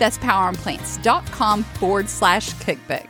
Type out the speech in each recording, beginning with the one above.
That's poweronplants.com forward slash cookbook.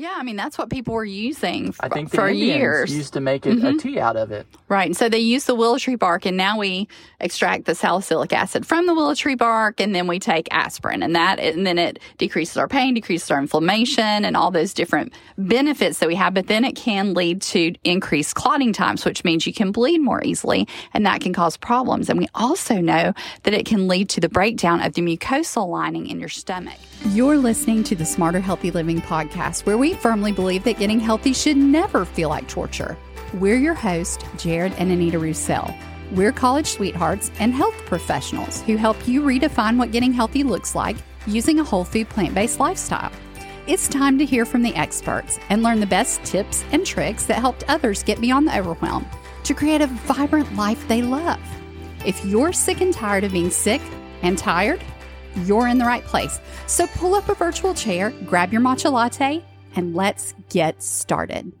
Yeah, I mean that's what people were using f- I think the for Indians years. used to make it a mm-hmm. tea out of it. Right. And so they use the willow tree bark, and now we extract the salicylic acid from the willow tree bark, and then we take aspirin, and that, and then it decreases our pain, decreases our inflammation, and all those different benefits that we have. But then it can lead to increased clotting times, which means you can bleed more easily, and that can cause problems. And we also know that it can lead to the breakdown of the mucosal lining in your stomach. You're listening to the Smarter Healthy Living podcast, where we firmly believe that getting healthy should never feel like torture. We're your hosts, Jared and Anita Roussel. We're college sweethearts and health professionals who help you redefine what getting healthy looks like using a whole food plant based lifestyle. It's time to hear from the experts and learn the best tips and tricks that helped others get beyond the overwhelm to create a vibrant life they love. If you're sick and tired of being sick and tired, you're in the right place. So pull up a virtual chair, grab your matcha latte, and let's get started.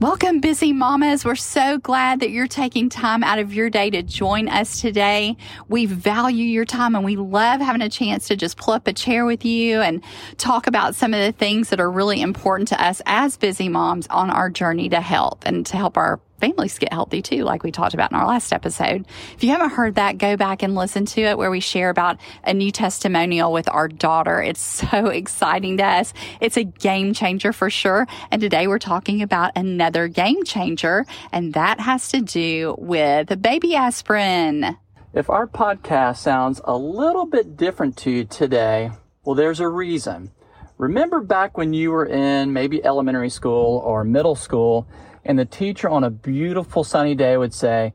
Welcome, busy mamas. We're so glad that you're taking time out of your day to join us today. We value your time and we love having a chance to just pull up a chair with you and talk about some of the things that are really important to us as busy moms on our journey to health and to help our families get healthy too, like we talked about in our last episode. If you haven't heard that, go back and listen to it where we share about a new testimonial with our daughter. It's so exciting to us. It's a game changer for sure. And today we're talking about another game changer, and that has to do with baby aspirin. If our podcast sounds a little bit different to you today, well, there's a reason. Remember back when you were in maybe elementary school or middle school, and the teacher on a beautiful sunny day would say,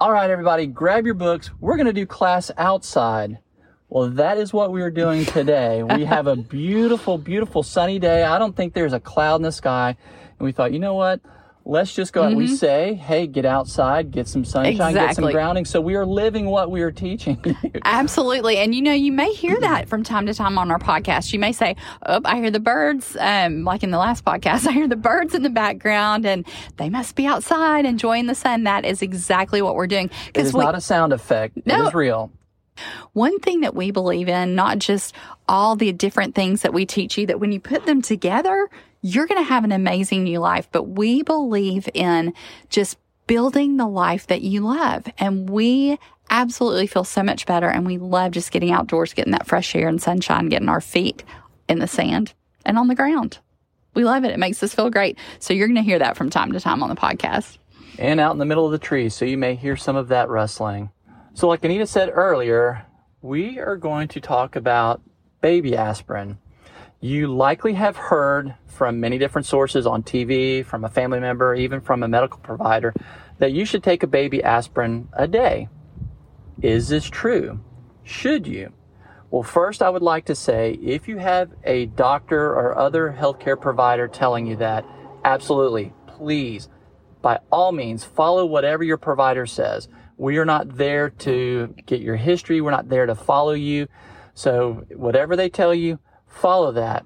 All right, everybody, grab your books. We're going to do class outside. Well, that is what we are doing today. we have a beautiful, beautiful sunny day. I don't think there's a cloud in the sky. And we thought, you know what? Let's just go out. We say, hey, get outside, get some sunshine, get some Mm-hmm. Grounding. So we are living what we are teaching. Absolutely. And you know, you may hear that from time to time on our podcast. You may say, Oh, I hear the birds. Um, like in the last podcast, I hear the birds in the background and they must be outside enjoying the sun. That is exactly what we're doing. It is we, not a sound effect. No. It is real. one thing that we believe in, not just all the different things that we teach you, that when you put them together, you're going to have an amazing new life. But we believe in just building the life that you love. And we absolutely feel so much better. And we love just getting outdoors, getting that fresh air and sunshine, getting our feet in the sand and on the ground. We love it. It makes us feel great. So you're going to hear that from time to time on the podcast. and out in the middle of the trees, so you may hear some of that rustling. So, like Anita said earlier, we are going to talk about baby aspirin. You likely have heard from many different sources on TV, from a family member, even from a medical provider, that you should take a baby aspirin a day. Is this true? Should you? Well, first, I would like to say if you have a doctor or other healthcare provider telling you that, absolutely, please, by all means, follow whatever your provider says. We are not there to get your history, we're not there to follow you. So, whatever they tell you, follow that.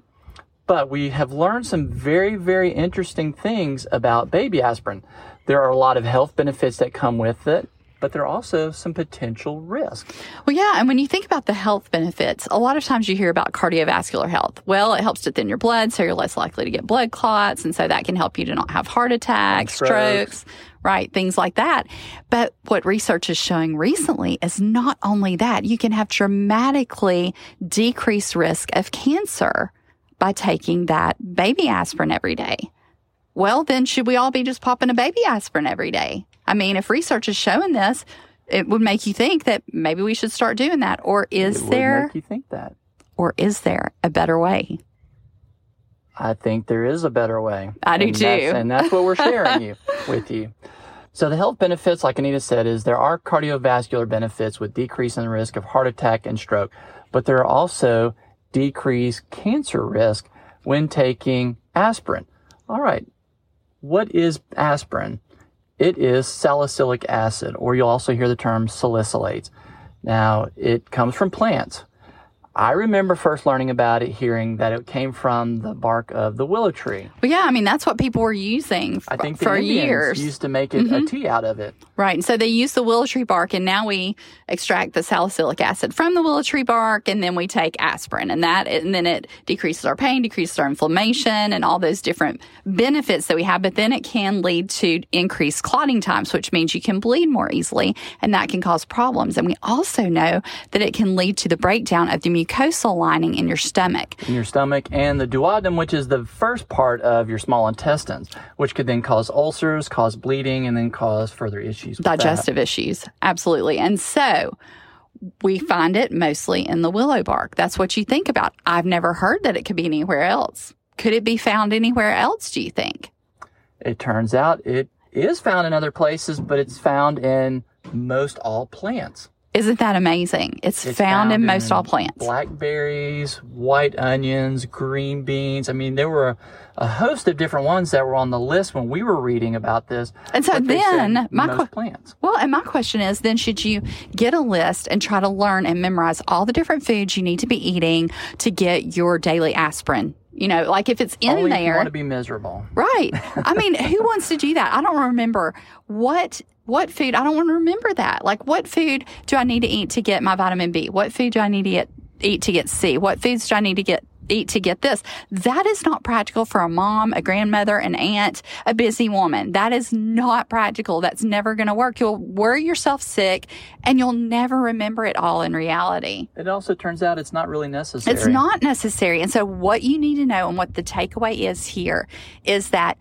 But we have learned some very, very interesting things about baby aspirin. There are a lot of health benefits that come with it, but there are also some potential risks. Well, yeah. And when you think about the health benefits, a lot of times you hear about cardiovascular health. Well, it helps to thin your blood, so you're less likely to get blood clots. And so that can help you to not have heart attacks, Strokes. strokes, right? Things like that. But what research is showing recently is not only that, you can have dramatically decreased risk of cancer by taking that baby aspirin every day. well, then should we all be just popping a baby aspirin every day? I mean, if research is showing this, it would make you think that maybe we should start doing that. Or is there, make you think that. or is there a better way? I think there is a better way. I do And too. that's- and that's what we're sharing you with you. So the health benefits, like Anita said, is there are cardiovascular benefits with decrease in the risk of heart attack and stroke, but there are also decreased cancer risk when taking aspirin. All right. What is aspirin? It is salicylic acid, or you'll also hear the term salicylates. Now, it comes from plants. I remember first learning about it, hearing that it came from the bark of the willow tree. Well, yeah, I mean, that's what people were using f- I think for Indians years. used to make it a mm-hmm. tea out of it. Right. And so they use the willow tree bark and now we extract the salicylic acid from the willow tree bark and then we take aspirin and that, and then it decreases our pain, decreases our inflammation and all those different benefits that we have. But then it can lead to increased clotting times, which means you can bleed more easily and that can cause problems. And we also know that it can lead to the breakdown of the mucosal lining in your stomach. in your stomach and the duodenum, which is the first part of your small intestines, which could then cause ulcers, cause bleeding, and then cause further issues. with that. digestive issues. Absolutely. And so we find it mostly in the willow bark. That's what you think about. I've never heard that it could be anywhere else. Could it be found anywhere else, do you think? It turns out it is found in other places, but it's found in most all plants. Isn't that amazing? It's, It's found, in most all plants. Blackberries, white onions, green beans. I mean, there were a, a host of different ones that were on the list when we were reading about this. And so but they said then my que- plants. Well, and my question is then should you get a list and try to learn and memorize all the different foods you need to be eating to get your daily aspirin? You know, like if it's in Only there. want to be miserable. Right. I mean, who wants to do that? I don't remember what what food. I don't want to remember that. Like, what food do I need to eat to get my vitamin B? What food do I need to get, eat to get C? What foods do I need to get eat to get this? That is not practical for a mom, a grandmother, an aunt, a busy woman. That is not practical. That's never going to work. You'll worry yourself sick, and you'll never remember it all in reality. It also turns out it's not really necessary. It's not necessary. And so, what you need to know and what the takeaway is here is that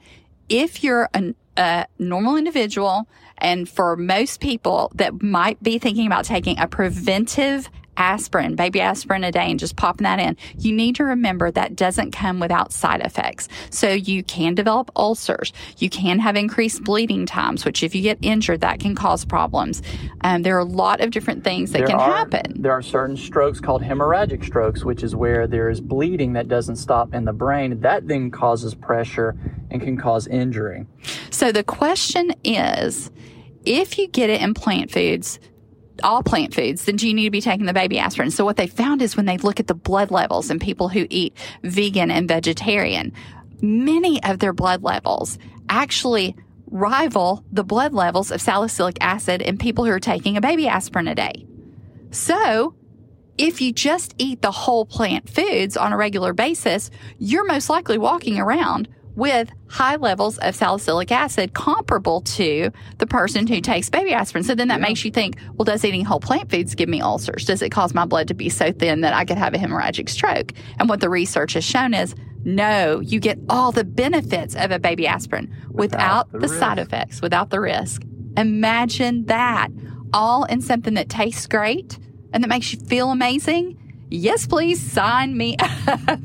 if you're an, a normal individual, and for most people that might be thinking about taking a preventive aspirin, baby aspirin a day, and just popping that in, you need to remember that doesn't come without side effects. So you can develop ulcers. You can have increased bleeding times, which if you get injured, that can cause problems. Um, there are a lot of different things that There can are, happen. There are certain strokes called hemorrhagic strokes, which is where there is bleeding that doesn't stop in the brain. That then causes pressure and can cause injury. So the question is, if you get it in plant foods, all plant foods, then do you need to be taking the baby aspirin? So what they found is when they look at the blood levels in people who eat vegan and vegetarian, many of their blood levels actually rival the blood levels of salicylic acid in people who are taking a baby aspirin a day. So if you just eat the whole plant foods on a regular basis, you're most likely walking around with high levels of salicylic acid comparable to the person who takes baby aspirin. So then that makes you think, well, does eating whole plant foods give me ulcers? Does it cause my blood to be so thin that I could have a hemorrhagic stroke? And what the research has shown is no, you get all the benefits of a baby aspirin without, Without the the, side effects, without the risk. Imagine that all in something that tastes great and that makes you feel amazing. Yes, please sign me up.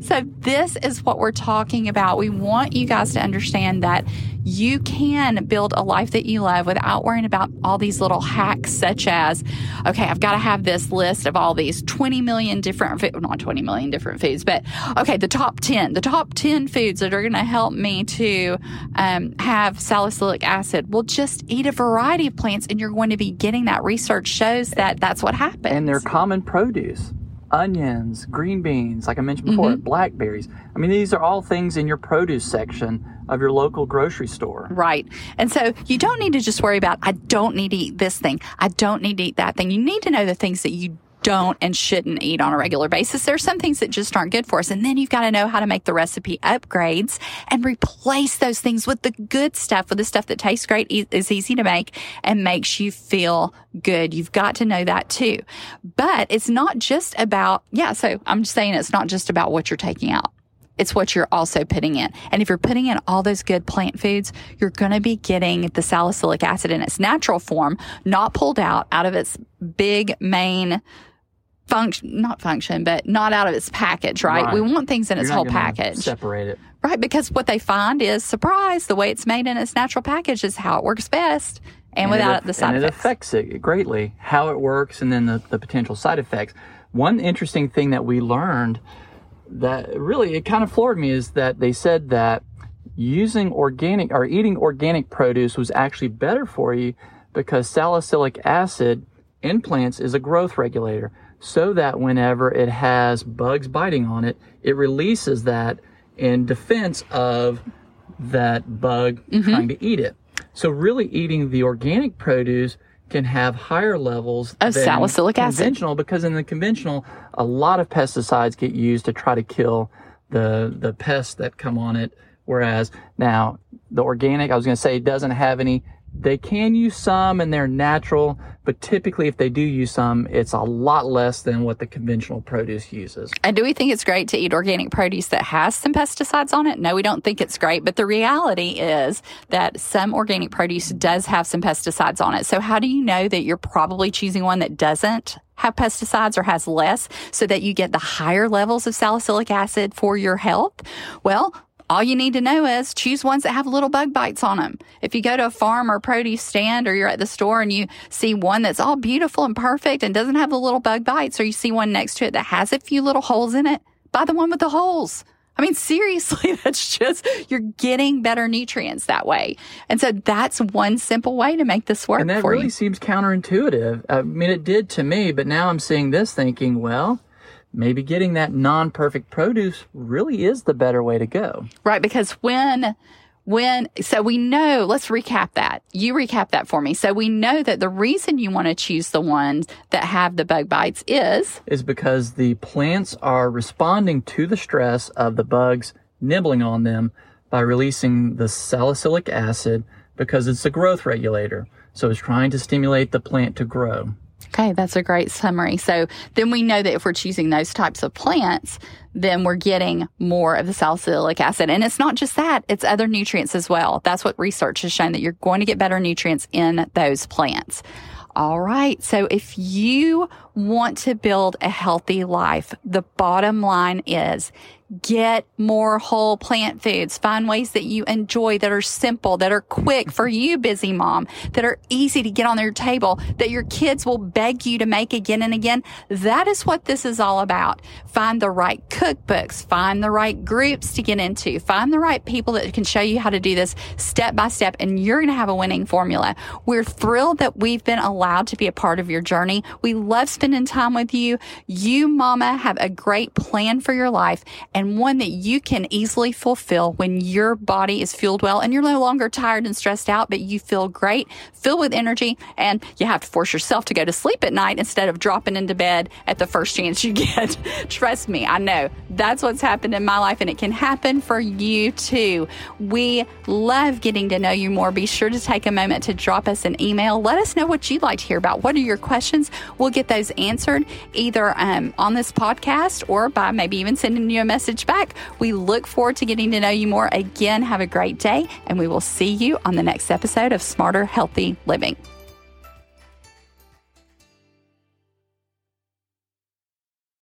so, this is what we're talking about. We want you guys to understand that you can build a life that you love without worrying about all these little hacks, such as, okay, I've got to have this list of all these 20 million different, fo- not 20 million different foods, but okay, the top 10, the top 10 foods that are going to help me to um, have salicylic acid. Well, just eat a variety of plants and you're going to be getting that. Research shows that that's what happens. And they're common produce. Onions, green beans, like I mentioned before, Mm-hmm. blackberries. I mean, these are all things in your produce section of your local grocery store. Right. And so you don't need to just worry about, I don't need to eat this thing. I don't need to eat that thing. You need to know the things that you don't and shouldn't eat on a regular basis. There's some things that just aren't good for us. And then you've got to know how to make the recipe upgrades and replace those things with the good stuff, with the stuff that tastes great, e- is easy to make and makes you feel good. You've got to know that too. But it's not just about, yeah, so I'm just saying it's not just about what you're taking out. It's what you're also putting in. And if you're putting in all those good plant foods, you're going to be getting the salicylic acid in its natural form, not pulled out out of its big main function, not function, but not out of its package, right? Right. We want things in its You're not whole package. Separate it. Right, because what they find is surprise, the way it's made in its natural package is how it works best and, without it, the side and effects. it affects it greatly how it works and then the, the potential side effects one interesting thing that we learned that really it kind of floored me is that they said that using organic or eating organic produce was actually better for you because salicylic acid in plants is a growth regulator so that whenever it has bugs biting on it it releases that in defense of that bug Mm-hmm. trying to eat it so really eating the organic produce can have higher levels Of salicylic acid. conventional because in the conventional a lot of pesticides get used to try to kill the the pests that come on it whereas now the organic I was going to say doesn't have any they can use some and they're natural but typically if they do use some it's a lot less than what the conventional produce uses And do we think it's great to eat organic produce that has some pesticides on it? No, we don't think it's great. But the reality is that some organic produce does have some pesticides on it. So how do you know that you're probably choosing one that doesn't have pesticides or has less so that you get the higher levels of salicylic acid for your health? Well, all you need to know is choose ones that have little bug bites on them. If you go to a farm or produce stand or you're at the store and you see one that's all beautiful and perfect and doesn't have the little bug bites, or you see one next to it that has a few little holes in it, buy the one with the holes. I mean, seriously, that's just, you're getting better nutrients that way. And so that's one simple way to make this work and that really you. seems counterintuitive I mean it did to me but now I'm seeing this thinking well maybe getting that non-perfect produce really is the better way to go Right. Because when, when, so we know, let's recap that. You recap that for me. So we know that the reason you want to choose the ones that have the bug bites is, is because the plants are responding to the stress of the bugs nibbling on them by releasing the salicylic acid because it's a growth regulator. So it's trying to stimulate the plant to grow. Okay, that's a great summary. So then we know that if we're choosing those types of plants, then we're getting more of the salicylic acid. And it's not just that, it's other nutrients as well. That's what research has shown that you're going to get better nutrients in those plants. All right. So if you want to build a healthy life, the bottom line is get more whole plant foods. Find ways that you enjoy that are simple, that are quick for you, busy mom, that are easy to get on your table, that your kids will beg you to make again and again. That is what this is all about. Find the right cookbooks, find the right groups to get into, find the right people that can show you how to do this step by step, and you're going to have a winning formula. We're thrilled that we've been allowed to be a part of your journey. We love spending time with you. You, mama, have a great plan for your life and one that you can easily fulfill when your body is fueled well and you're no longer tired and stressed out, but you feel great, filled with energy, and you have to force yourself to go to sleep at night instead of dropping into bed at the first chance you get. Trust me, I know that's what's happened in my life and it can happen for you too. We love getting to know you more. Be sure to take a moment to drop us an email. Let us know what you'd like to hear about. What are your questions? We'll get those answered either um, on this podcast or by maybe even sending you a message back. We look forward to getting to know you more. Again, have a great day, and we will see you on the next episode of Smarter Healthy Living.